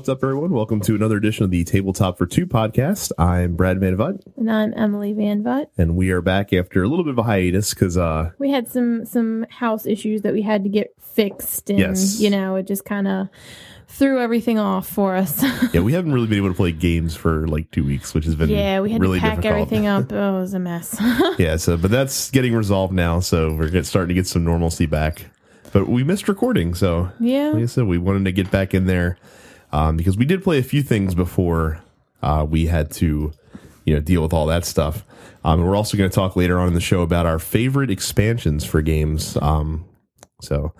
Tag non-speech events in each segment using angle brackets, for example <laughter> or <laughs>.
What's up, everyone? Welcome to another edition of the Tabletop for Two podcast. I'm Brad Van Vutt, And I'm Emily Van Vutt. and we are back after a little bit of a hiatus because, uh, We had some some house issues that we had to get fixed, and Yes. you know, it just kind of threw everything off for us. <laughs> yeah, we haven't really been able to play games for like two weeks, which has been yeah, we had really to pack difficult. everything up. <laughs> Oh, it was a mess. <laughs> yeah, so but that's getting resolved now, so we're get, starting to get some normalcy back. But we missed recording, so yeah, like I said, we wanted to get back in there um, because we did play a few things before uh, we had to, you know, deal with all that stuff. Um, and we're also going to talk later on in the show about our favorite expansions for games. Um, so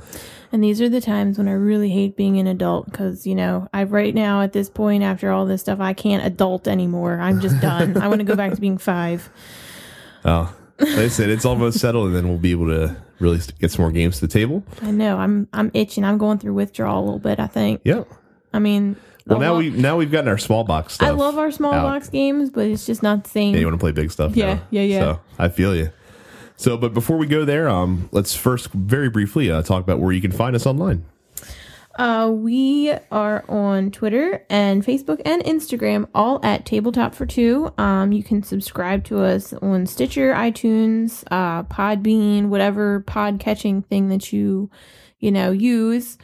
and these are the times when I really hate being an adult because you know, I right now at this point after all this stuff, I can't adult anymore. I'm just done. I want to go back to being five. <laughs> Oh, like I said, it's almost settled, and then we'll be able to really get some more games to the table. I know. I'm I'm itching. I'm going through withdrawal a little bit. I think. Yeah. I mean. Well, now we now we've gotten our small box stuff. I love our small out. box games, but it's just not the same. Yeah, you want to play big stuff. Yeah, now. yeah, yeah. So I feel you. So, but before we go there, um, let's first very briefly uh, talk about where you can find us online. Uh, we are on Twitter and Facebook and Instagram, all at Tabletop for Two. Um, you can subscribe to us on Stitcher, iTunes, uh, Podbean, whatever pod catching thing that you, you know, use.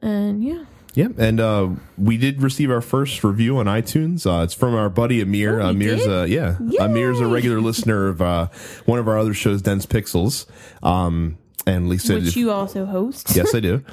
And yeah, Yeah, and uh, we did receive our first review on iTunes. Uh, it's from our buddy Amir. Oh, Amir's did? uh, yeah, Amir's a regular listener of uh, one of our other shows, Dense Pixels. Um, and Lisa, which you also host. <laughs> yes, I do.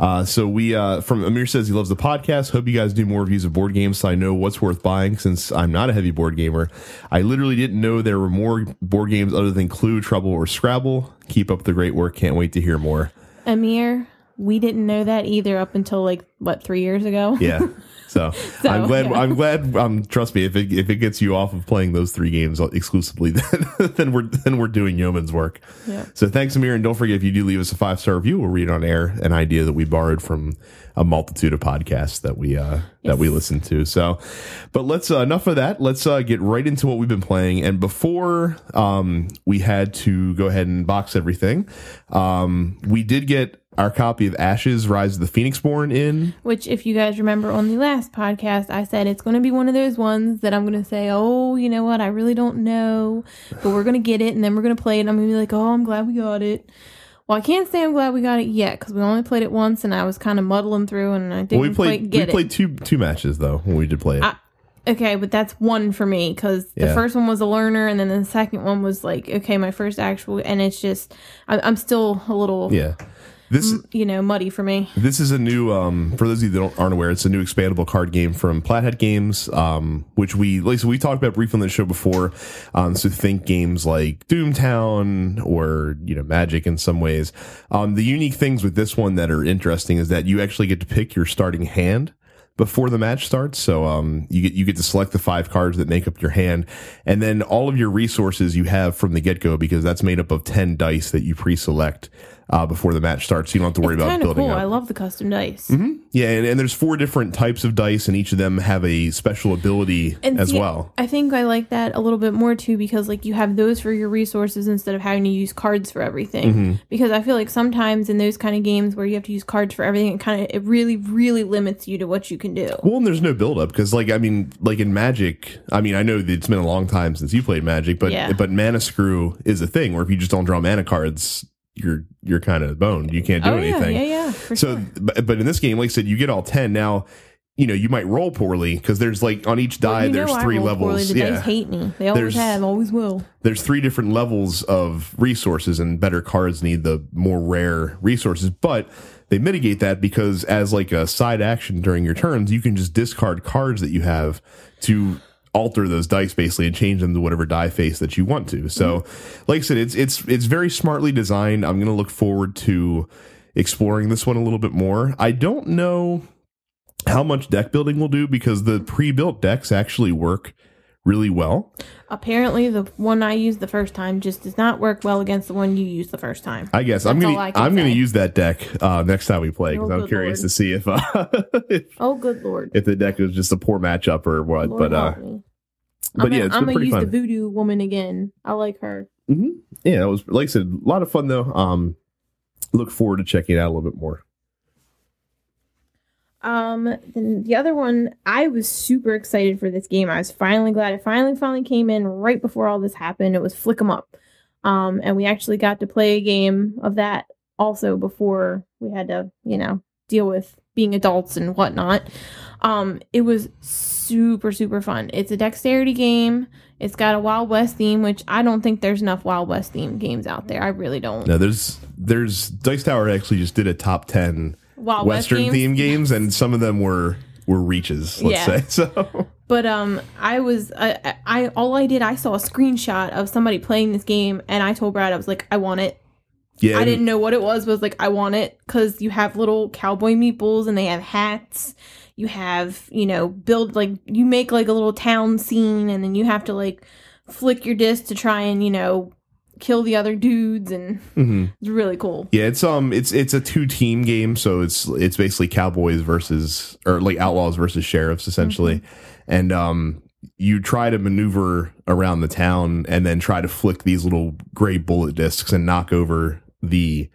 Uh, so we uh, from Amir says he loves the podcast. Hope you guys do more reviews of board games so I know what's worth buying. Since I'm not a heavy board gamer, I literally didn't know there were more board games other than Clue, Trouble, or Scrabble. Keep up the great work. Can't wait to hear more. Amir, we didn't know that either up until like, what, three years ago? Yeah. <laughs> So, So, I'm glad. yeah. I'm glad. Um, trust me, if it if it gets you off of playing those three games exclusively, <laughs> then then we're then we're doing yeoman's work. Yeah. So thanks, Amir, and don't forget if you do leave us a five star review, we'll read on air an idea that we borrowed from a multitude of podcasts that we uh that we listen to. So, but let's uh, enough of that. Let's uh, get right into what we've been playing. And before um we had to go ahead and box everything, um we did get our copy of Ashes: Rise of the Phoenixborn in. Which, if you guys remember on the last podcast, I said it's going to be one of those ones that I'm going to say, oh, you know what? I really don't know, but we're going to get it and then we're going to play it. And I'm going to be like, oh, I'm glad we got it. Well, I can't say I'm glad we got it yet because we only played it once and I was kind of muddling through and I didn't Well, we played quite we get played it. two two matches though when we did play it. I- Okay, but that's one for me because the Yeah. first one was a learner and then the second one was like, okay, my first actual, and it's just, I, I'm still a little, yeah, this you know, muddy for me. this is a new um for those of you that don't, aren't aware, it's a new expandable card game from Plaid Hat Games, um which we like so we talked about briefly on the show before. Um, so think games like Doomtown or you know Magic in some ways. Um, the unique things with this one that are interesting is that you actually get to pick your starting hand before the match starts. So um, you get you get to select the five cards that make up your hand, and then all of your resources you have from the get go because that's made up of ten dice that you pre-select uh, before the match starts. So you don't have to worry It's about building cool. up. I love the custom dice. Mm-hmm. Yeah, and, and there's four different types of dice, and each of them have a special ability And as see, well. I think I like that a little bit more too because like you have those for your resources instead of having to use cards for everything. Mm-hmm. Because I feel like sometimes in those kind of games where you have to use cards for everything, it kind of it really really limits you to what you can do. Well, and there's no build up because, like, I mean, like in Magic, I mean, I know that it's been a long time since you played Magic, but Yeah. but Mana Screw is a thing where if you just don't draw mana cards, you're you're kind of boned. You can't do oh yeah, anything. yeah, yeah. For so, sure. but, but in this game, like I said, you get all ten now. You know, you might roll poorly because there's like on each die, You know there's I three levels. The yeah, dice hate me. They always There's- have, always will. there's three different levels of resources and better cards need the more rare resources but they mitigate that because as like a side action during your turns you can just discard cards that you have to alter those dice basically and change them to whatever die face that you want to so like i said it's it's it's very smartly designed i'm going to look forward to exploring this one a little bit more i don't know how much deck building will do because the pre-built decks actually work really well Apparently, the one I used the first time just does not work well against the one you used the first time. I guess I'm gonna all I can I'm gonna use that deck uh, next time we play because Oh, I'm curious Lord. to see if uh, <laughs> if, Oh, good lord! if the deck is just a poor matchup or what. Lord but uh. But I'm yeah, gonna, it's I'm been gonna pretty use fun. the voodoo woman again. I like her. yeah, it was like I said, a lot of fun though. Um, look forward to checking it out a little bit more. Um, then the other one, I was super excited for this game. I was finally glad it finally finally came in right before all this happened. It was Flick 'em Up. Um, and we actually got to play a game of that also before we had to, you know, deal with being adults and whatnot. Um, it was super super fun. It's a dexterity game. It's got a Wild West theme, which I don't think there's enough Wild West theme games out there. I really don't. No, there's there's Dice Tower actually just did a top ten Wild West Western games? theme games, and some of them were were reaches. Let's Yeah. say <laughs> so. But um, I was I, I I- all I did I saw a screenshot of somebody playing this game, and I told Brad I was like I want it. Yeah, I didn't know what it was, but I was like I want it because you have little cowboy meeples and they have hats. You have you know build like you make like a little town scene, and then you have to like flick your disc to try and you know kill the other dudes, and Mhm. it's really cool. Yeah, it's um, it's it's a two team game, so it's it's basically cowboys versus or like outlaws versus sheriffs essentially, and um, you try to maneuver around the town and then try to flick these little gray bullet discs and knock over the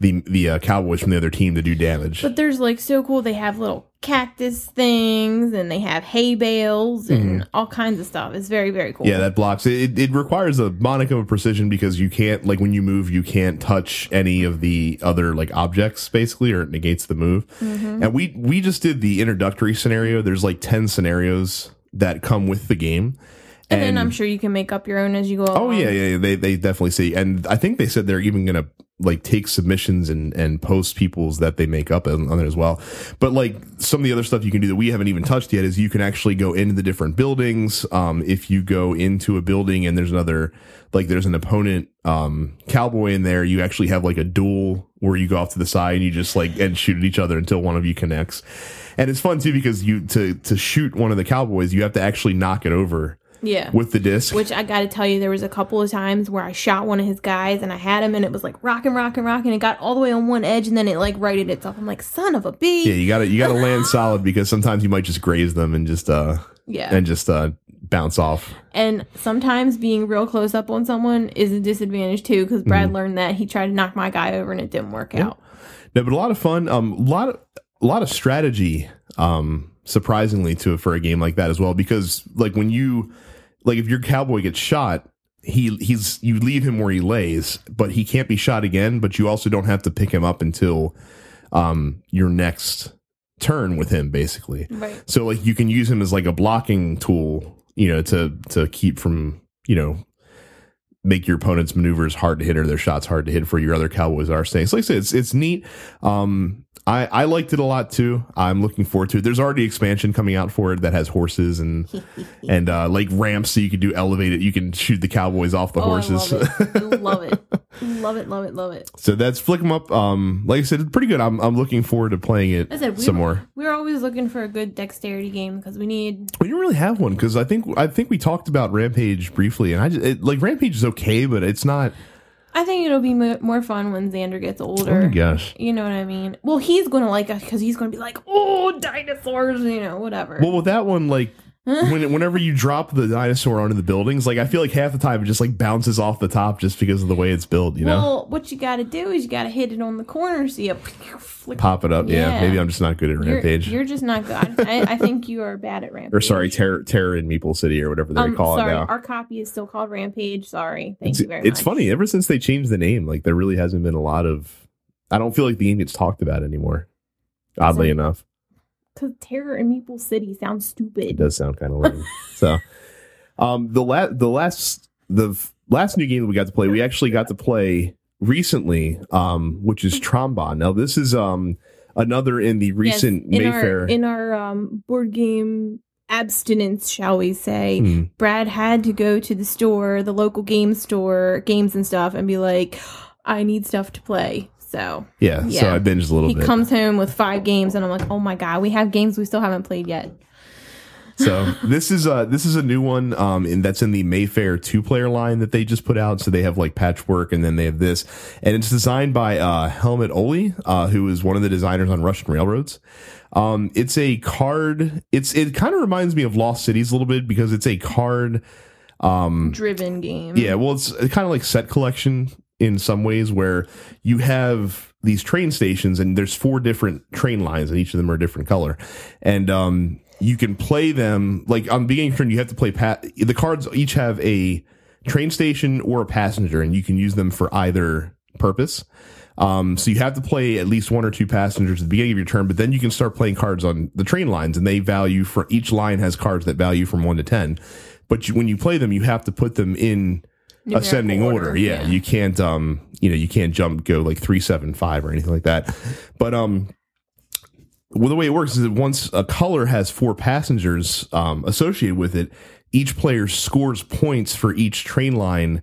the the uh, cowboys from the other team to do damage. But there's like so cool. They have little cactus things, and they have hay bales and all kinds of stuff. It's very very cool. Mm-hmm. Yeah, that blocks it. It requires a monicum of precision because you can't like when you move, you can't touch any of the other like objects basically, or it negates the move. Mm-hmm. And we we just did the introductory scenario. There's like ten scenarios that come with the game. and, then I'm sure you can make up your own as you go. Oh along. yeah, yeah, yeah, they they definitely see, and I think they said they're even gonna like take submissions and and post people's that they make up on, on it as well. But like some of the other stuff you can do that we haven't even touched yet is you can actually go into the different buildings. Um, if you go into a building and there's another like there's an opponent um cowboy in there, you actually have like a duel where you go off to the side and you just like and shoot at each other until one of you connects. And it's fun too because you to to shoot one of the cowboys, you have to actually knock it over yeah. with the disc. Which I got to tell you, there was a couple of times where I shot one of his guys and I had him, and it was like rocking, rocking, rocking. It got all the way on one edge, and then it like righted itself. I'm like, son of a bee. Yeah, you gotta you gotta land <laughs> solid because sometimes you might just graze them and just uh Yeah. and just uh bounce off. And sometimes being real close up on someone is a disadvantage too, because Brad Mm-hmm. learned that he tried to knock my guy over and it didn't work out. No, but a lot of fun. Um, a lot of a lot of strategy. Um, surprisingly to for a game like that as well because like when you like if your cowboy gets shot. He he's you leave him where he lays, but he can't be shot again. But you also don't have to pick him up until um your next turn with him, basically. Right. So like you can use him as like a blocking tool, you know, to to keep from, you know, make your opponent's maneuvers hard to hit or their shots hard to hit for your other cowboys are staying. So like I said, it's it's neat. Um I, I liked it a lot too. I'm looking forward to it. There's already expansion coming out for it that has horses and <laughs> and uh, like ramps so you can do elevated. You can shoot the cowboys off the Oh, I horses. love it. I <laughs> love it. Love it. Love it. Love it. so that's flick 'em up. Um, like I said, it's pretty good. I'm I'm looking forward to playing it I said we some were, more. We were always looking for a good dexterity game because we need. We didn't really have one because I think I think we talked about Rampage briefly, and I just it, like Rampage is okay, but it's not. I think it'll be mo- more fun when Xander gets older. Gosh. You know what I mean? Well, he's gonna like us because he's gonna be like, "Oh, dinosaurs," you know, whatever. Well, with that one, like when whenever you drop the dinosaur onto the buildings, like I feel like half the time it just like bounces off the top just because of the way it's built. You know, Well, what you got to do is you got to hit it on the corner so you flick. pop it up. Yeah. Yeah. maybe I'm just not good at You're, Rampage. you're just not good. I, I <laughs> think you are bad at Rampage. or sorry, Terror Terror in Meeple City or whatever they Um, call sorry, it now. our copy is still called Rampage. Sorry, thank It's, you very much. it's funny. Ever since they changed the name, like there really hasn't been a lot of. I don't feel like the game gets talked about anymore. Oddly So- enough. Because Terror in Meeple City sounds stupid. It does sound kind of lame. <laughs> so, um, the last the last the f- last new game that we got to play, we actually got to play recently, um, which is Trambahn. Now, this is um another in the recent Yes, in Mayfair. Our, in our um, board game abstinence, shall we say, Hmm. Brad had to go to the store, the local game store, games and stuff, and be like, I need stuff to play. So yeah, so yeah. I binged a little he bit. He comes home with five games, and I'm like, oh my God, we have games we still haven't played yet. so this is uh this is a new one um and that's in the Mayfair two player line that they just put out so they have like patchwork and then they have this and it's designed by uh Helmut Ohley uh who is one of the designers on Russian Railroads um it's a card it's it kind of reminds me of Lost Cities a little bit because it's a card Driven game. yeah well it's kind of like set collection in some ways where you have these train stations and there's four different train lines and each of them are a different color. And um you can play them like on the beginning turn you have to play the cards each have a train station or a passenger and you can use them for either purpose. Um, so you have to play at least one or two passengers at the beginning of your turn, but then you can start playing cards on the train lines and they value for each line has cards that value from one to 10. But you, when you play them, you have to put them in Ascending order. order, Yeah, yeah. You can't, um, you know, you can't jump, go like three, seven, five or anything like that. But, um, well, the way it works is that once a color has four passengers um, associated with it, each player scores points for each train line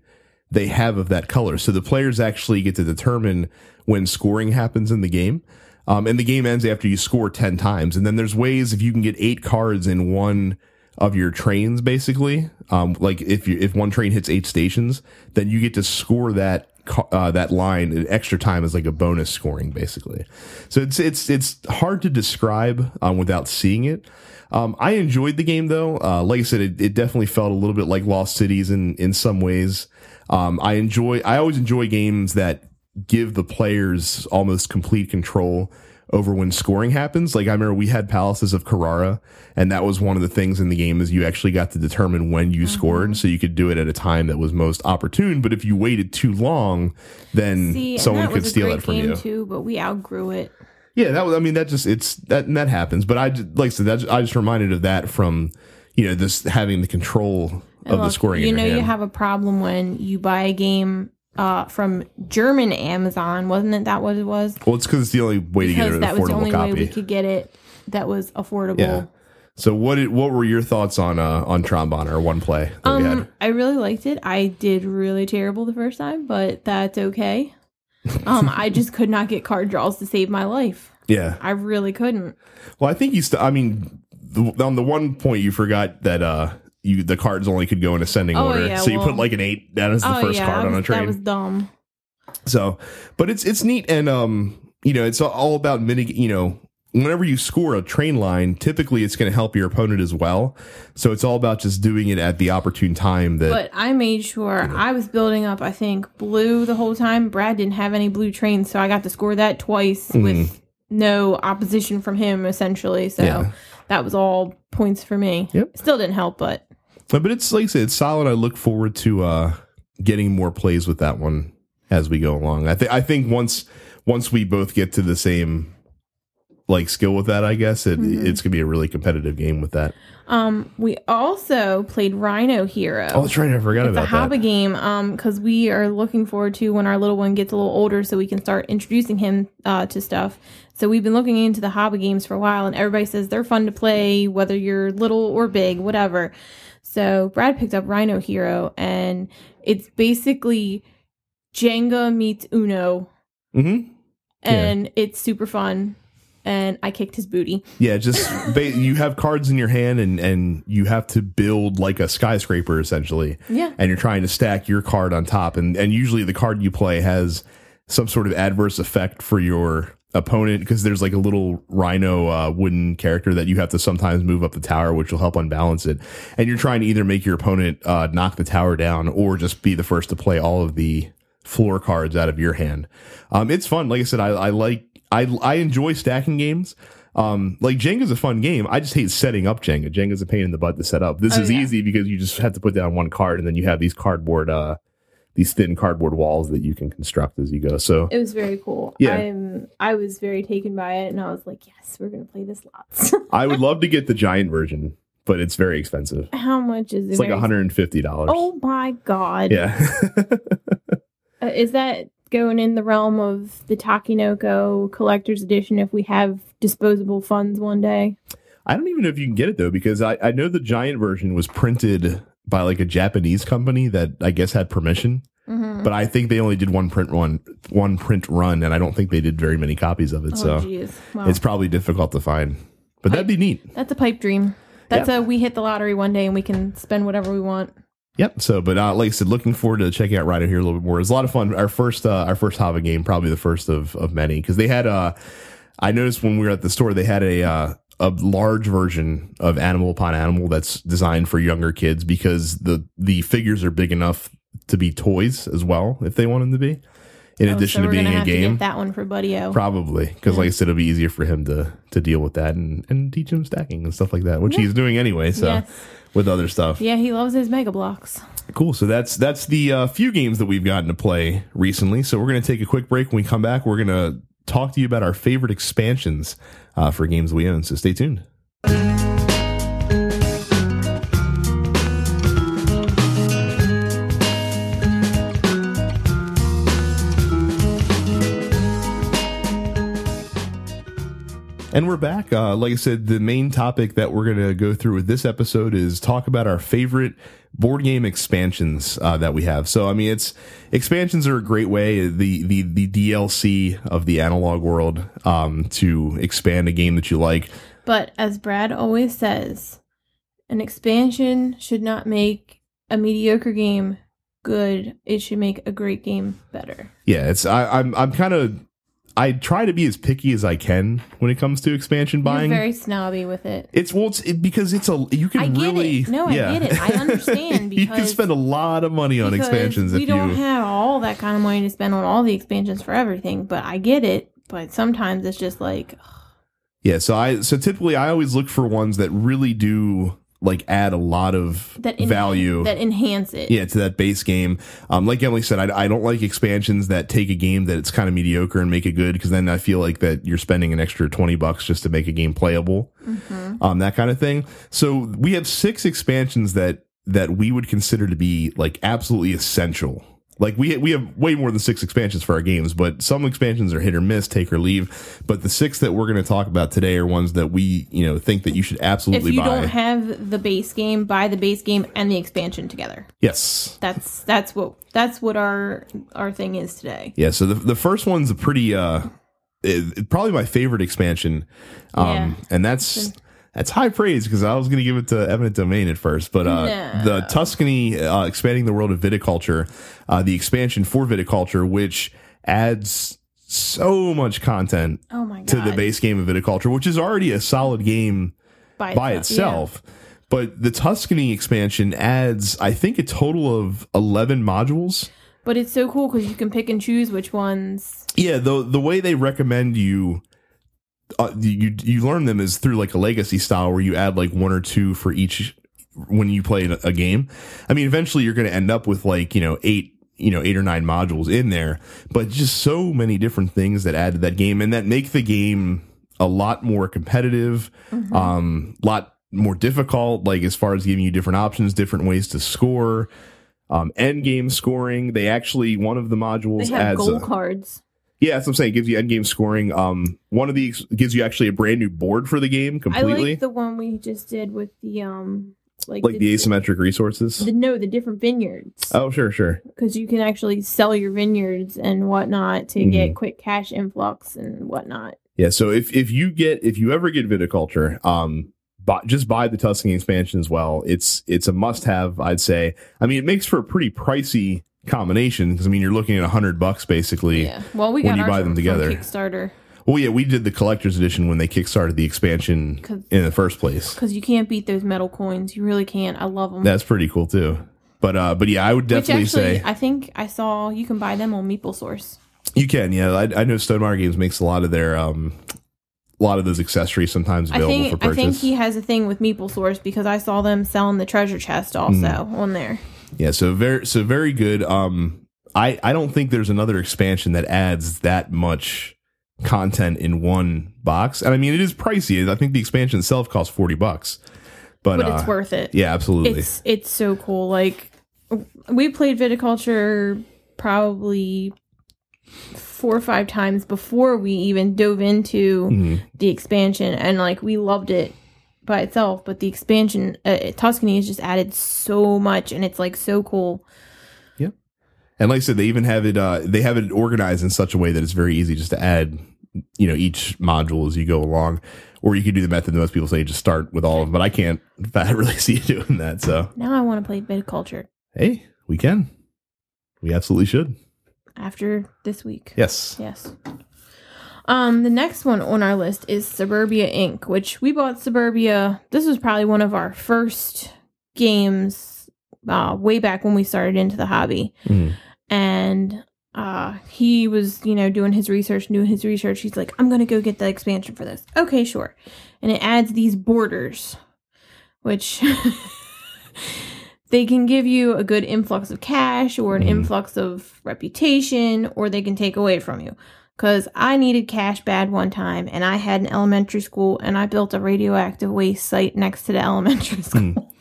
they have of that color. So the players actually get to determine when scoring happens in the game. Um, and the game ends after you score 10 times. And then there's ways if you can get eight cards in one of your trains, basically, um, like if you, if one train hits eight stations, then you get to score that uh, that line an extra time as like a bonus scoring, basically. So it's it's it's hard to describe um, without seeing it. Um, I enjoyed the game though. Uh, like I said, it, it definitely felt a little bit like Lost Cities in in some ways. Um, I enjoy. I always enjoy games that give the players almost complete control over when scoring happens. Like I remember we had Palaces of Carrara, and that was one of the things in the game is you actually got to determine when you Mm-hmm. scored, so you could do it at a time that was most opportune. But if you waited too long, then See, someone could steal it from you. too, but we outgrew it. Yeah, that was. I mean, that just it's that and that happens. But I ju- like I said, that I just reminded of that from you know this having the control of the scoring. You know, you have a problem when you buy a game uh, from German Amazon, wasn't it? That what it was? well, it's because it's the only way to get an that was the only copy. way we could get it that was affordable. Yeah. So what did, what were your thoughts on uh on Trambahn or one play that we had? Um, I really liked it. I did really terrible the first time, but that's okay. Um, I just could not get card draws to save my life. Yeah. I really couldn't. Well, I think you. St- I mean, the, on the one point you forgot that uh you the cards only could go in ascending Oh, order, yeah, so you put like an eight. That is the oh first yeah, card on a train. that was dumb. So, but it's it's neat and um you know it's all about mitig you know whenever you score a train line typically it's going to help your opponent as well so it's all about just doing it at the opportune time that But I made sure I was building up. I think blue the whole time. Brad didn't have any blue trains, so I got to score that twice with no opposition from him. Essentially, so Yeah. that was all points for me. Yep. Still didn't help, but but it's like I said it's solid. I look forward to uh getting more plays with that one as we go along. I think I think once once we both get to the same like skill with that I guess it it's going to be a really competitive game with that. Um, we also played Rhino Hero. oh that's right. I forgot It's a about hobby that game um because we are looking forward to when our little one gets a little older so we can start introducing him uh, to stuff. So we've been looking into the hobby games for a while and everybody says they're fun to play whether you're little or big whatever so brad picked up rhino hero and it's basically jenga meets uno mm-hmm and it's super fun and i kicked his booty Yeah, just <laughs> ba- you have cards in your hand and and you have to build like a skyscraper essentially. Yeah. And you're trying to stack your card on top and and usually the card you play has some sort of adverse effect for your opponent because there's like a little rhino uh, wooden character that you have to sometimes move up the tower which will help unbalance it and you're trying to either make your opponent uh, knock the tower down or just be the first to play all of the floor cards out of your hand um, it's fun like i said i, I like I, I enjoy stacking games um, like Jenga's a fun game. I just hate setting up Jenga. Jenga's a pain in the butt to set up. This Oh, is yeah. easy because you just have to put down one card and then you have these cardboard, uh, these thin cardboard walls that you can construct as you go. So it was very cool Yeah. i'm i was very taken by it and i was like yes we're gonna play this lots <laughs> I would love to get the giant version, but it's very expensive. How much is it? It's like $150. Oh my god! Yeah. <laughs> Uh, is that going in the realm of the Takenoko collector's edition? If we have disposable funds one day, I don't even know if you can get it though, because I, I know the giant version was printed by like a Japanese company that I guess had permission. mm-hmm. But I think they only did one print run, one print run, and I don't think they did very many copies of it. oh so wow. it's probably difficult to find. But that'd be neat. that's a pipe dream. That's Yeah. a we hit the lottery one day and we can spend whatever we want. Yep. So, but uh, like I said, looking forward to checking out Rhino Hero a little bit more. It's a lot of fun. Our first, uh, our first HABA game, probably the first of of many, because they had. Uh, I noticed when we were at the store, they had a uh, a large version of Animal Upon Animal that's designed for younger kids because the the figures are big enough to be toys as well if they want them to be. In Oh, addition so to being a have to get game, that one for Buddy O. probably because like I said, it'll be easier for him to to deal with that and and teach him stacking and stuff like that, which he's doing anyway. So Yes. with other stuff, Yeah, he loves his Mega Bloks. Cool. So that's that's the uh, few games that we've gotten to play recently. So we're going to take a quick break. When we come back, we're going to talk to you about our favorite expansions uh, for games we own. So stay tuned. And we're back. Uh, like I said, the main topic that we're going to go through with this episode is talk about our favorite board game expansions uh, that we have. So, I mean, it's expansions are a great way the the the DLC of the analog world um, to expand a game that you like. But as Brad always says, an expansion should not make a mediocre game good. It should make a great game better. Yeah, it's I, I'm I'm kind of I try to be as picky as I can when it comes to expansion buying. You're very snobby with it. It's well, it's it, because it's a you can I get really it. No, yeah. I get it. I <laughs> understand you can spend a lot of money on expansions we if don't you have all that kind of money to spend on all the expansions for everything. But I get it. But sometimes it's just like Yeah, so I so typically I always look for ones that really do like add a lot of that en- value. that enhance it. yeah, to that base game. Um, like Emily said, I, I don't like expansions that take a game that it's kind of mediocre and make it good because then I feel like that you're spending an extra twenty bucks just to make a game playable, Mm-hmm. um, that kind of thing. So we have six expansions that that we would consider to be like absolutely essential. Like we we have way more than six expansions for our games, but some expansions are hit or miss, take or leave. But the six that we're going to talk about today are ones that we you know think that you should absolutely. If you buy. don't have the base game, buy the base game and the expansion together. yes, That's that's what that's what our our thing is today. Yeah, so the the first one's a pretty uh it, probably my favorite expansion. Um Yeah. and that's that's high praise because I was going to give it to Eminent Domain at first, but uh No. the Tuscany uh, expanding the world of viticulture, uh the expansion for viticulture which adds so much content Oh my god. to the base game of viticulture, which is already a solid game by, by yeah. itself. But the Tuscany expansion adds, I think, a total of 11 modules. But it's so cool because you can pick and choose which ones. Yeah, the the way they recommend you uh, you you learn them is through like a legacy style where you add like one or two for each when you play a game. I mean, eventually you're going to end up with like you know eight you know eight or nine modules in there, but just so many different things that add to that game and that make the game a lot more competitive, um, a lot more difficult. Like as far as giving you different options, different ways to score. Um, end game scoring. They actually one of the modules They have adds goal a- cards. Yeah, that's what I'm saying. It gives you end game scoring. Um, one of these gives you actually a brand new board for the game completely. I like the one we just did with the um like, like the asymmetric resources. the no the different vineyards oh, sure, sure. because you can actually sell your vineyards and whatnot to Mm-hmm. get quick cash influx and whatnot. Yeah. So if if you get if you ever get viticulture, um, buy, just buy the Tuscany expansion as well. It's it's a must have. I'd say. I mean, it makes for a pretty pricey combination because I mean you're looking at a hundred bucks basically. Yeah. Well, we when got you buy them together. Kickstarter Well, yeah, we did the collector's edition when they kickstarted the expansion in the first place. because you can't beat those metal coins. You really can't. I love them. That's pretty cool too. But uh, but yeah, I would Which definitely actually, say I think I saw you can buy them on Meeple Source. You can, yeah. I, I know Stonemaier Games makes a lot of their um, a lot of those accessories sometimes I available for think I purchase. think he has a thing with Meeple Source because I saw them selling the treasure chest also Mm-hmm. on there. Yeah, so very so very good. Um, I I don't think there's another expansion that adds that much content in one box. And I mean, it is pricey. I think the expansion itself costs forty bucks, but, But uh, it's worth it. Yeah, absolutely. It's it's so cool. Like we played viticulture probably four or five times before we even dove into Mhm. the expansion, and like we loved it by itself. But the expansion, uh, Tuscany, has just added so much, and it's like so cool. Yeah, and like I said, they even have it. Uh, they have it organized in such a way that it's very easy just to add, you know, each module as you go along. Or you could do the method that most people say, just start with all of them. But I can't. I <laughs> really see you doing that. So Now I want to play viticulture hey, we can. We absolutely should. after this week. Yes. Yes. Um, the next one on our list is Suburbia Inc., which we bought Suburbia. This was probably one of our first games uh, way back when we started into the hobby. Mhm. And uh, he was, you know, doing his research, doing his research. He's like, I'm going to go get the expansion for this. Okay, sure. And it adds these borders, which <laughs> they can give you a good influx of cash or an Mhm. influx of reputation, or they can take away from you because I needed cash bad one time and I had an elementary school and I built a radioactive waste site next to the <laughs> elementary hmm. school.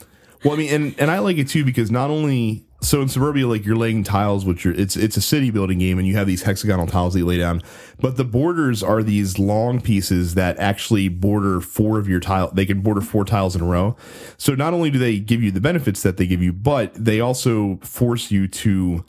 Well, I mean, and and I like it too because not only so in suburbia, like you're laying tiles, which you're it's it's a city building game, and you have these hexagonal tiles that you lay down, but the borders are these long pieces that actually border four of your tile. They can border four tiles in a row. So not only do they give you the benefits that they give you, but they also force you to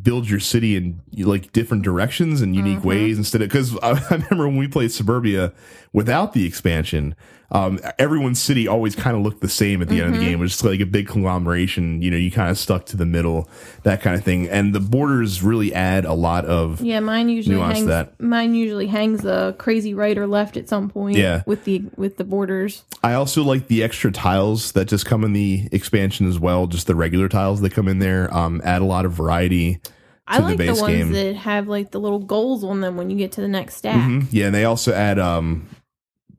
build your city in like different directions and unique Mhm. ways instead of because I, <laughs> I remember when we played suburbia without the expansion um everyone's city always kind of looked the same at the end of the Mhm. game it was just like a big conglomeration you know you kind of stuck to the middle that kind of thing and the borders really add a lot of Yeah, mine usually hangs. that. Mine usually hangs a crazy right or left at some point. Yeah. with the with the borders. I also like the extra tiles that just come in the expansion as well. Just the regular tiles that come in there um, add a lot of variety. I to the like the, base ones game. that have like the little goals on them when you get to the next stack. Mhm. Yeah, and they also add um,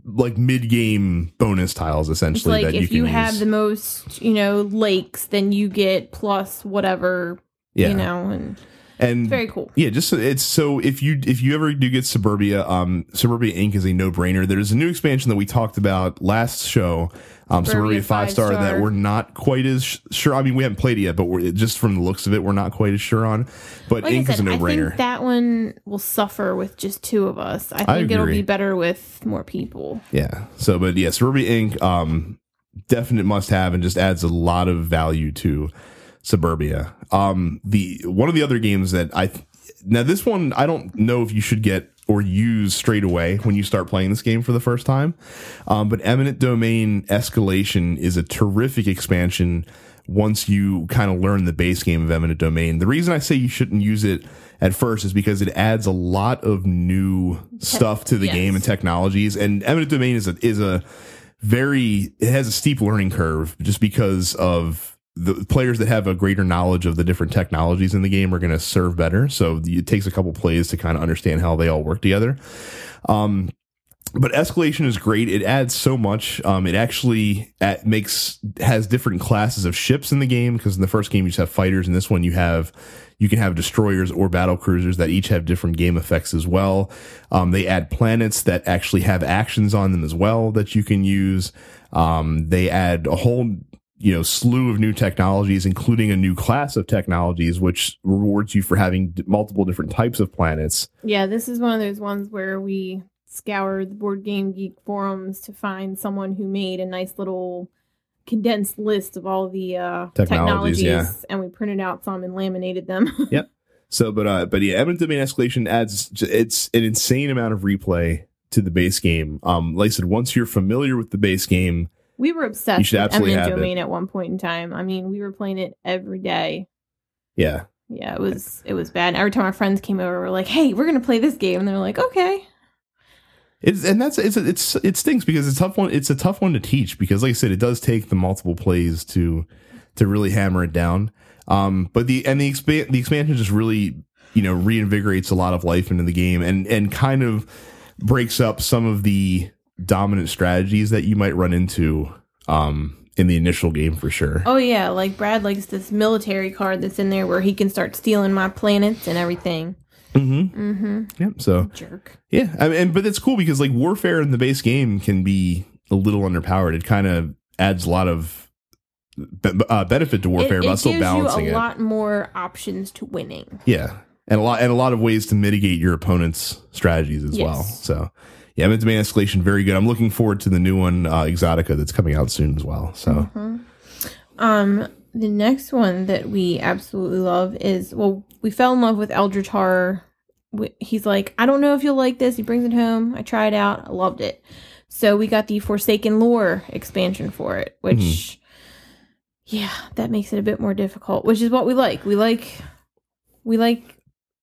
like mid game bonus tiles It's essentially like that you if can you use. have the most, you know, lakes, then you get plus whatever, yeah, you know, and and very cool. Yeah, just so- it's so if you if you ever do get Suburbia, um, Suburbia Inc. is a no brainer. There's a new expansion that we talked about last show, um, Suburbia, Suburbia five star that we're not quite as sh- sure. I mean, we haven't played it yet, but we're just from the looks of it, we're not quite as sure on. But Like Inc. I is a no brainer. that one will suffer with just two of us. I I think it'll be better with more people. Yeah. So, but yeah, Suburbia Inc. Um, definite must have and just adds a lot of value to Suburbia. Um, the one of the other games that I now this one I don't know if you should get or use straight away when you start playing this game for the first time. Um, but Eminent Domain Escalation is a terrific expansion once you kind of learn the base game of Eminent Domain. The reason I say you shouldn't use it at first is because it adds a lot of new stuff to the yes. game and technologies. And Eminent Domain is a is a very it has a steep learning curve just because of the players that have a greater knowledge of the different technologies in the game are going to serve better. So it takes a couple plays to kind of understand how they all work together. Um, but escalation is great. It adds so much. Um, it actually at, makes has different classes of ships in the game because in the first game you just have fighters. In this one you have you can have destroyers or battle cruisers that each have different game effects as well. Um, they add planets that actually have actions on them as well that you can use. Um, they add a whole you know slew of new technologies including a new class of technologies which rewards you for having d- multiple different types of planets Yeah, this is one of those ones where we scour the board game geek forums to find someone who made a nice little condensed list of all the uh, Technologies, technologies, yeah. and we printed out some and laminated them. <laughs> Yep. So, but uh, but yeah, Eminent Domain Escalation adds it's an insane amount of replay to the base game. Um, like I said, once you're familiar with the base game, we were obsessed with Eminent have it. Domain at one point in time. I mean, we were playing it every day. yeah, Yeah, it was it was bad. And Every time our friends came over, we are like, "Hey, we're gonna play this game," and they're like, "Okay." it's and that's it's it's it stinks because it's a tough one. It's a tough one to teach because, like I said, it does take the multiple plays to to really hammer it down. Um, but the and the expa- the expansion just really you know reinvigorates a lot of life into the game and and kind of breaks up some of the dominant strategies that you might run into um in the initial game for sure. Oh yeah, like Brad likes this military card that's in there where he can start stealing my planets and everything. Mm-hmm. Mm-hmm. Yep. So Jerk. yeah, I mean, and but it's cool because like warfare in the base game can be a little underpowered. It kind of adds a lot of be- uh, benefit to warfare, it, but still gives balancing you a it. lot more options to winning. Yeah, and a lot and a lot of ways to mitigate your opponent's strategies as Yes. well. So yeah, Eminent Domain Escalation very good. I'm looking forward to the new one, uh, Exotica, that's coming out soon as well. So Mhm. Um, the next one that we absolutely love is well, we fell in love with Eldritch Horror. He's like, I don't know if you'll like this. He brings it home. I tried it out. I loved it. So we got the Forsaken Lore expansion for it, which, Mm-hmm. yeah, that makes it a bit more difficult. Which is what we like. We like, we like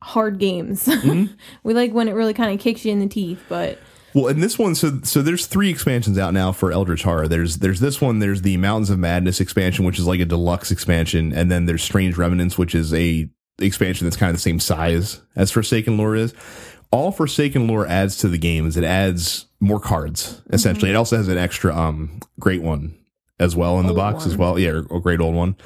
hard games. <laughs> Mm-hmm. we like when it really kind of kicks you in the teeth, but Well, and this one, so so there's three expansions out now for Eldritch Horror. There's there's this one. There's the Mountains of Madness expansion, which is like a deluxe expansion, and then there's Strange Remnants, which is a expansion that's kind of the same size as Forsaken Lore is. All Forsaken Lore adds to the game is it adds more cards. Essentially, it also has an extra um great one as well in the Old box as well. Yeah, a great old one.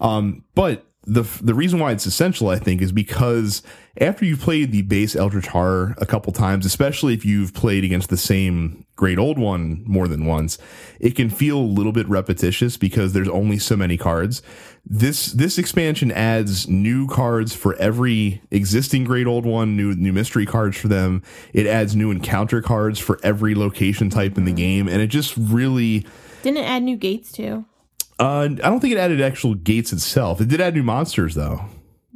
Um, but the the reason why it's essential, I think, is because after you've played the base Eldritch Horror a couple times, especially if you've played against the same great old one more than once, it can feel a little bit repetitious because there's only so many cards. This this expansion adds new cards for every existing great old one, new new mystery cards for them. It adds new encounter cards for every location type in the mm. game, and it just really didn't add new gates too? Uh, I don't think it added actual gates itself. It did add new monsters though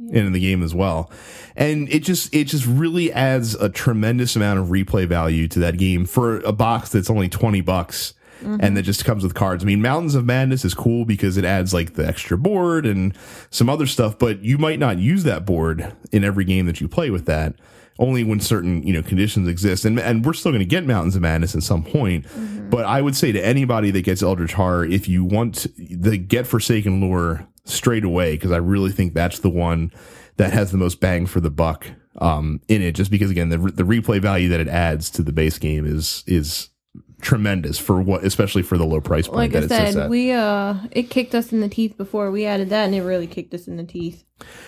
in the game as well, and it just it just really adds a tremendous amount of replay value to that game for a box that's only twenty bucks. And that just comes with cards. I mean, Mountains of Madness is cool because it adds like the extra board and some other stuff, but you might not use that board in every game that you play with that. Only when certain you know conditions exist, and and we're still going to get Mountains of Madness at some point. But I would say to anybody that gets Eldritch Horror, if you want the get Forsaken Lore straight away, because I really think that's the one that has the most bang for the buck um, in it. Just because again, the the replay value that it adds to the base game is is tremendous for what, especially for the low price point Like I said, we uh it kicked us in the teeth before we added that and it really kicked us in the teeth.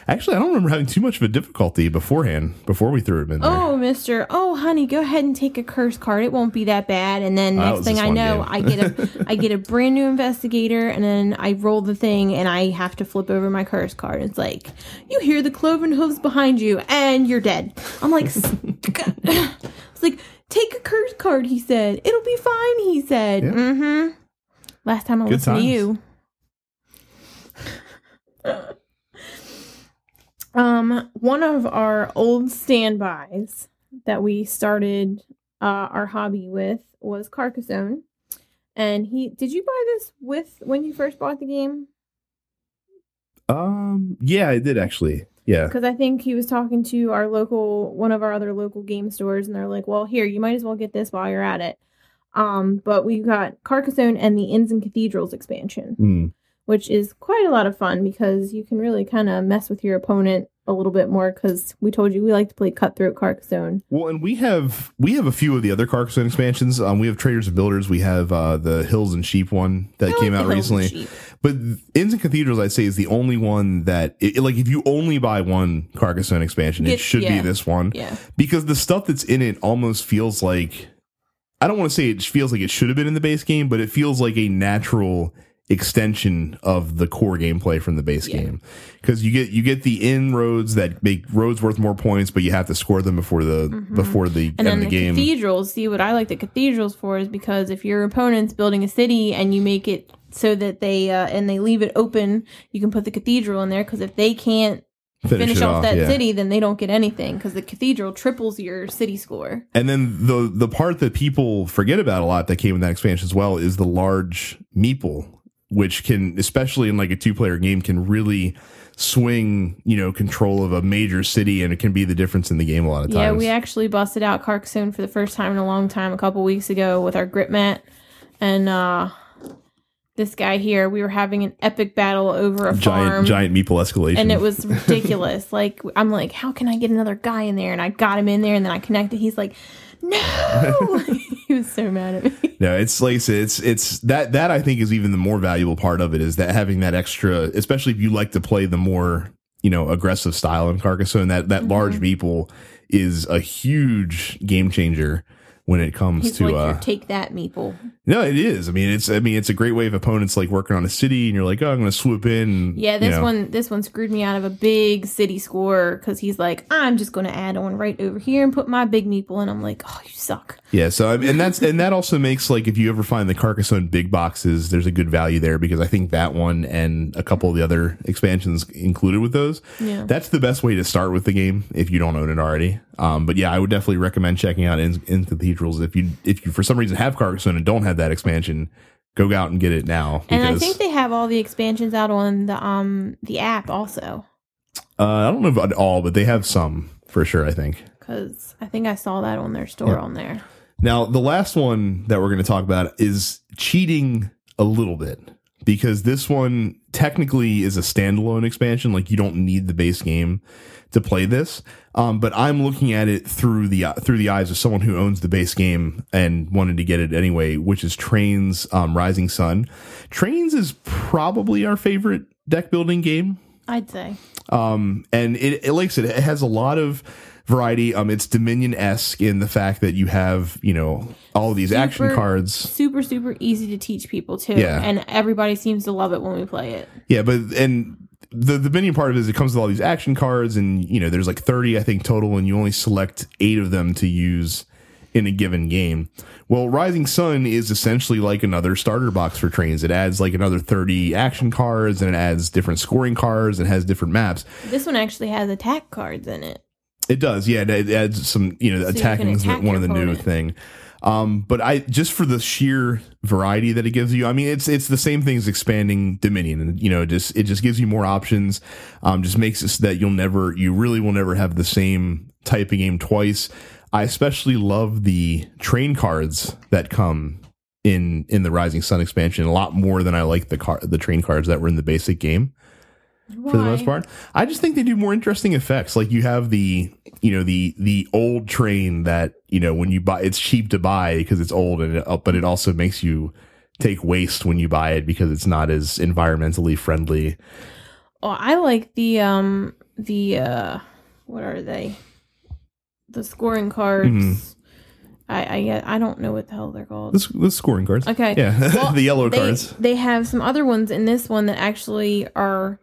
Actually, I don't remember having too much of a difficulty beforehand before we threw it in there. Oh, mister. Oh, honey, go ahead and take a curse card. It won't be that bad. And then Oh, next thing I know. I get a <laughs> I get a brand new investigator and then I roll the thing and I have to flip over my curse card. It's like, you hear the cloven hooves behind you and you're dead. I'm like <laughs> It's like, take a curse card, he said. It'll be fine, he said. Yeah. Mm-hmm. Last time I Good listened to you. <laughs> Um, one of our old standbys that we started uh, our hobby with was Carcassonne, and he did you buy this with when you first bought the game? Um, yeah, I did actually. Yeah. Because I think he was talking to our local one of our other local game stores, and they're like, "Well, here you might as well get this while you're at it." Um, but we got Carcassonne and the Inns and Cathedrals expansion. Mm. Which is quite a lot of fun because you can really kind of mess with your opponent a little bit more because we told you we like to play cutthroat Carcassonne. Well, and we have we have a few of the other Carcassonne expansions. Um, we have Traders and Builders. We have uh, the Hills and Sheep one that I came the out recently. But Inns and Cathedrals, I'd say, is the only one that, it, like, if you only buy one Carcassonne expansion, it Get- should be this one. Yeah, Because the stuff that's in it almost feels like, I don't want to say it feels like it should have been in the base game, but it feels like a natural extension of the core gameplay from the base Yeah. game because you get you get the inroads that make roads worth more points but you have to score them before the before the Mm-hmm. and end then of the, the game cathedrals. See what I like the cathedrals for is because if your opponent's building a city and you make it so that they uh, and they leave it open, you can put the cathedral in there because if they can't finish, it off, that yeah. city, then they don't get anything because the cathedral triples your city score. And then the the part that people forget about a lot that came in that expansion as well is the large meeple, which can, especially in like a two player game, can really swing you know control of a major city, and it can be the difference in the game a lot of times. Yeah, we actually busted out Carcassonne for the first time in a long time a couple weeks ago with our grip mat. And uh this guy here, we were having an epic battle over a giant farm. giant meeple escalation. and it was <laughs> ridiculous. like I'm like, how can I get another guy in there? And I got him in there and then I connected. He's like, No <laughs> He was so mad at me. <laughs> No, it's like I said, it's it's that that I think is even the more valuable part of it is that having that extra, especially if you like to play the more you know aggressive style in Carcassonne, that that large Mm-hmm. meeple is a huge game changer when it comes He's to like, uh take that, Meeple. no it is i mean it's i mean it's a great way of opponents like working on a city and you're like oh i'm gonna swoop in Yeah, you this know. one this one screwed me out of a big city score because he's like, I'm just gonna add on right over here and put my big meeple, and I'm like, oh, you suck. Yeah, so I mean, and that's and that also makes like if you ever find the Carcassonne big boxes, there's a good value there because I think that one and a couple of the other expansions included with those. Yeah. That's the best way to start with the game if you don't own it already. Um, but yeah, I would definitely recommend checking out in, in cathedrals if you if you for some reason have Carcassonne and don't have that expansion, go out and get it now. And I think they have all the expansions out on the um the app also. uh, I don't know about all, but they have some. for sure. I think. because I think I saw that on their store Yeah. on there. Now, the last one that we're going to talk about is cheating a little bit because this one technically is a standalone expansion. Like you don't need the base game to play this. Um, but I'm looking at it through the through the eyes of someone who owns the base game and wanted to get it anyway, which is Trains um, Rising Sun. Trains is probably our favorite deck building game I'd say. um, and it, it like I said, it has a lot of variety. Um, it's Dominion esque in the fact that you have you know all these action cards. Super, super easy to teach people too. Yeah. And everybody seems to love it when we play it. Yeah, but and the the Dominion part of it is it comes with all these action cards, and you know there's like 30 I think total, and you only select eight of them to use in a given game. Well, Rising Sun is essentially like another starter box for trains. It adds like another 30 action cards, and it adds different scoring cards, and has different maps. This one actually has attack cards in it. It does, yeah. It, adds some, you know, can attacking is attack one of the your new thing. Um, but I just for the sheer variety that it gives you, I mean, it's it's the same thing as expanding Dominion, and you know, it just it just gives you more options. Um, just makes it so that you'll never, you really will never have the same type of game twice. I especially love the train cards that come in in the Rising Sun expansion a lot more than I like the car the train cards that were in the basic game for the most part. I just think they do more interesting effects. Like you have the, you know, the the old train that you know when you buy, it's cheap to buy because it's old, and it, but it also makes you take waste when you buy it because it's not as environmentally friendly. Oh, I like the um the uh what are they? The scoring cards. Mhm. I I I don't know what the hell they're called. The, the scoring cards, Okay. yeah, <laughs> Well, the yellow they, cards. They have some other ones in this one that actually are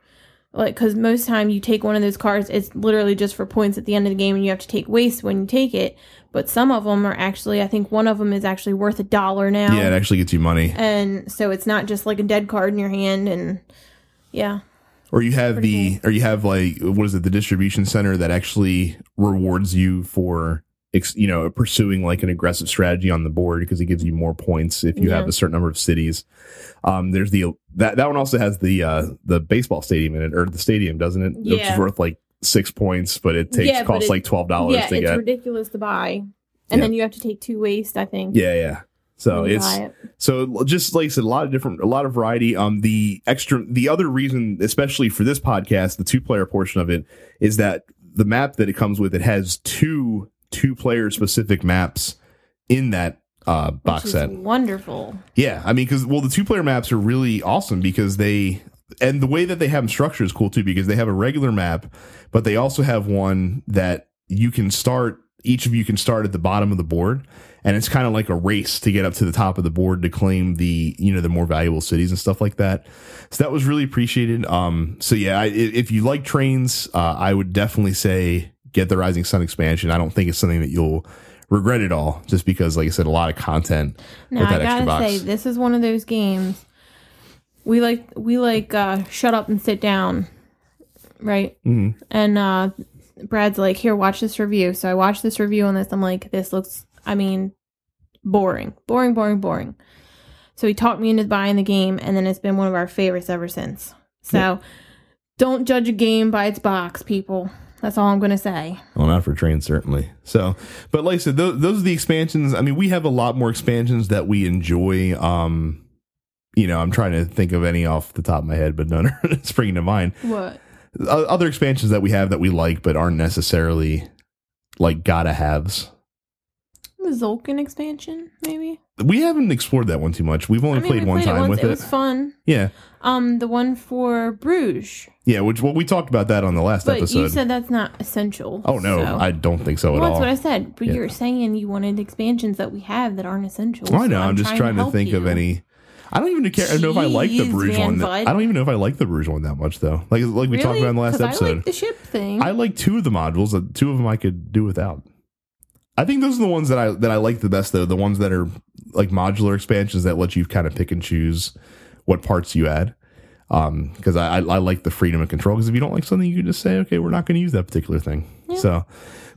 like because most time you take one of those cards, it's literally just for points at the end of the game, and you have to take waste when you take it. But some of them are actually, I think one of them is actually worth a dollar now. Yeah, it actually gets you money. and so it's not just like a dead card in your hand, and yeah, Or you have the, or you have like, what is it, the distribution center that actually rewards you for, you know, pursuing like an aggressive strategy on the board because it gives you more points if you Yeah. have a certain number of cities. Um, there's the that that one also has the uh the baseball stadium in it or the stadium, doesn't it? Which Yeah. is worth like six points, but it takes Yeah, costs it- like twelve dollars yeah, to it's get. ridiculous to buy, and Yeah. then you have to take two waste. I think. yeah, yeah. So it's it. so just like I said, a lot of different, a lot of variety. Um, the extra, the other reason, especially for this podcast, the two player portion of it is that the map that it comes with, it has two two player specific maps in that uh box set. wonderful. Yeah, I mean, because well, the two player maps are really awesome because they and the way that they have them structured is cool too because they have a regular map, but they also have one that you can start. Each of you can start at the bottom of the board, and it's kind of like a race to get up to the top of the board to claim the you know the more valuable cities and stuff like that. So that was really appreciated. Um, so yeah, I, i- if you like trains, uh, I would definitely say get the Rising Sun expansion. I don't think it's something that you'll regret at all, just because, like I said, a lot of content Now with I that extra gotta say, this is one of those games. We like we like uh, shut up and sit down, right? Mhm. And uh, Brad's like, "Here, watch this review." So I watched this review on this. I'm like, "This looks, I mean, boring, boring, boring, boring." So he talked me into buying the game, and then it's been one of our favorites ever since. So don't judge a game by its box, people. That's all I'm gonna say. Well, not for trains, certainly. So, but like I said, those, those are the expansions. I mean, we have a lot more expansions that we enjoy. Um, you know, I'm trying to think of any off the top of my head, but none are <laughs> springing to mind. What? Other expansions that we have that we like, but aren't necessarily like gotta haves. The Tzolk'in expansion, maybe. We haven't explored that one too much. We've only I mean, played we one played it time once. with it it. was fun. Yeah, Um, the one for Bruges, yeah. Which well, we talked about that on the last but episode. you said that's not essential. oh no, so- I don't think so well, at all. that's what I said. But Yeah. you're saying you wanted expansions that we have that aren't essential. I so know. I'm, just trying to, help think of any. I don't even care. I don't know if I like the Bruges one. That, I don't even know if I like the Bruges one that much though. Like like we talked about in the last 'Cause I episode. like the ship thing. I like two of the modules. uh, Two of them I could do without. I think those are the ones that I that I like the best though. The ones that are like modular expansions that let you kind of pick and choose what parts you add. Um, because I, I I like the freedom of control. Because if you don't like something, you can just say, okay, we're not going to use that particular thing. Yeah. So,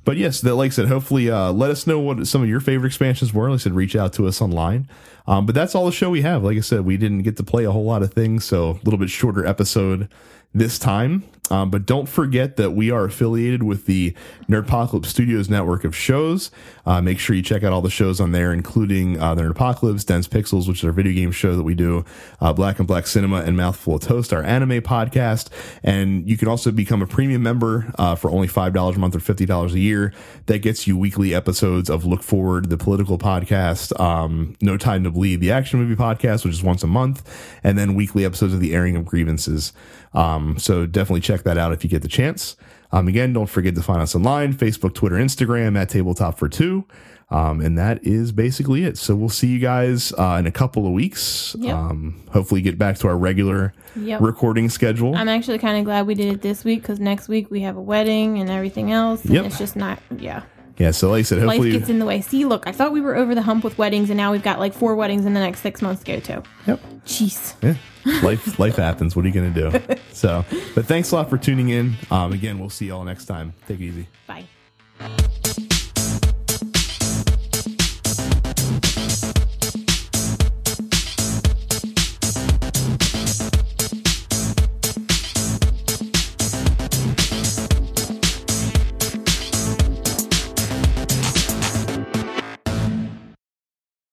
but yes, that like I said, hopefully, uh, let us know what some of your favorite expansions were. Like I said, reach out to us online. Um, but that's all the show we have. Like I said, we didn't get to play a whole lot of things, so a little bit shorter episode this time. Um, but don't forget that we are affiliated with the Nerdpocalypse Studios network of shows. Uh, make sure you check out all the shows on there, including uh, the Nerdpocalypse, Dense Pixels, which is our video game show that we do, uh, Black and Black Cinema, and Mouthful of Toast, our anime podcast. And you can also become a premium member uh, for only $5 a month or $50 a year. That gets you weekly episodes of Look Forward, the political podcast, um, No Time to Bleed, the action movie podcast, which is once a month, and then weekly episodes of the airing of grievances. Um, so definitely check that out if you get the chance. Um, again, don't forget to find us online Facebook, Twitter, Instagram at Tabletop for Two. Um, and that is basically it. So we'll see you guys uh, in a couple of weeks. Yep. Um, hopefully, get back to our regular Yep. recording schedule. I'm actually kind of glad we did it this week because next week we have a wedding and everything else. And Yep. it's just not, yeah. yeah, so like I said, Life gets in the way. See, look, I thought we were over the hump with weddings, and now we've got like four weddings in the next six months to go to. yep, Jeez. yeah, life <laughs> life happens. What are you gonna do? So, but thanks a lot for tuning in. Um, again, we'll see y'all next time. Take it easy. Bye.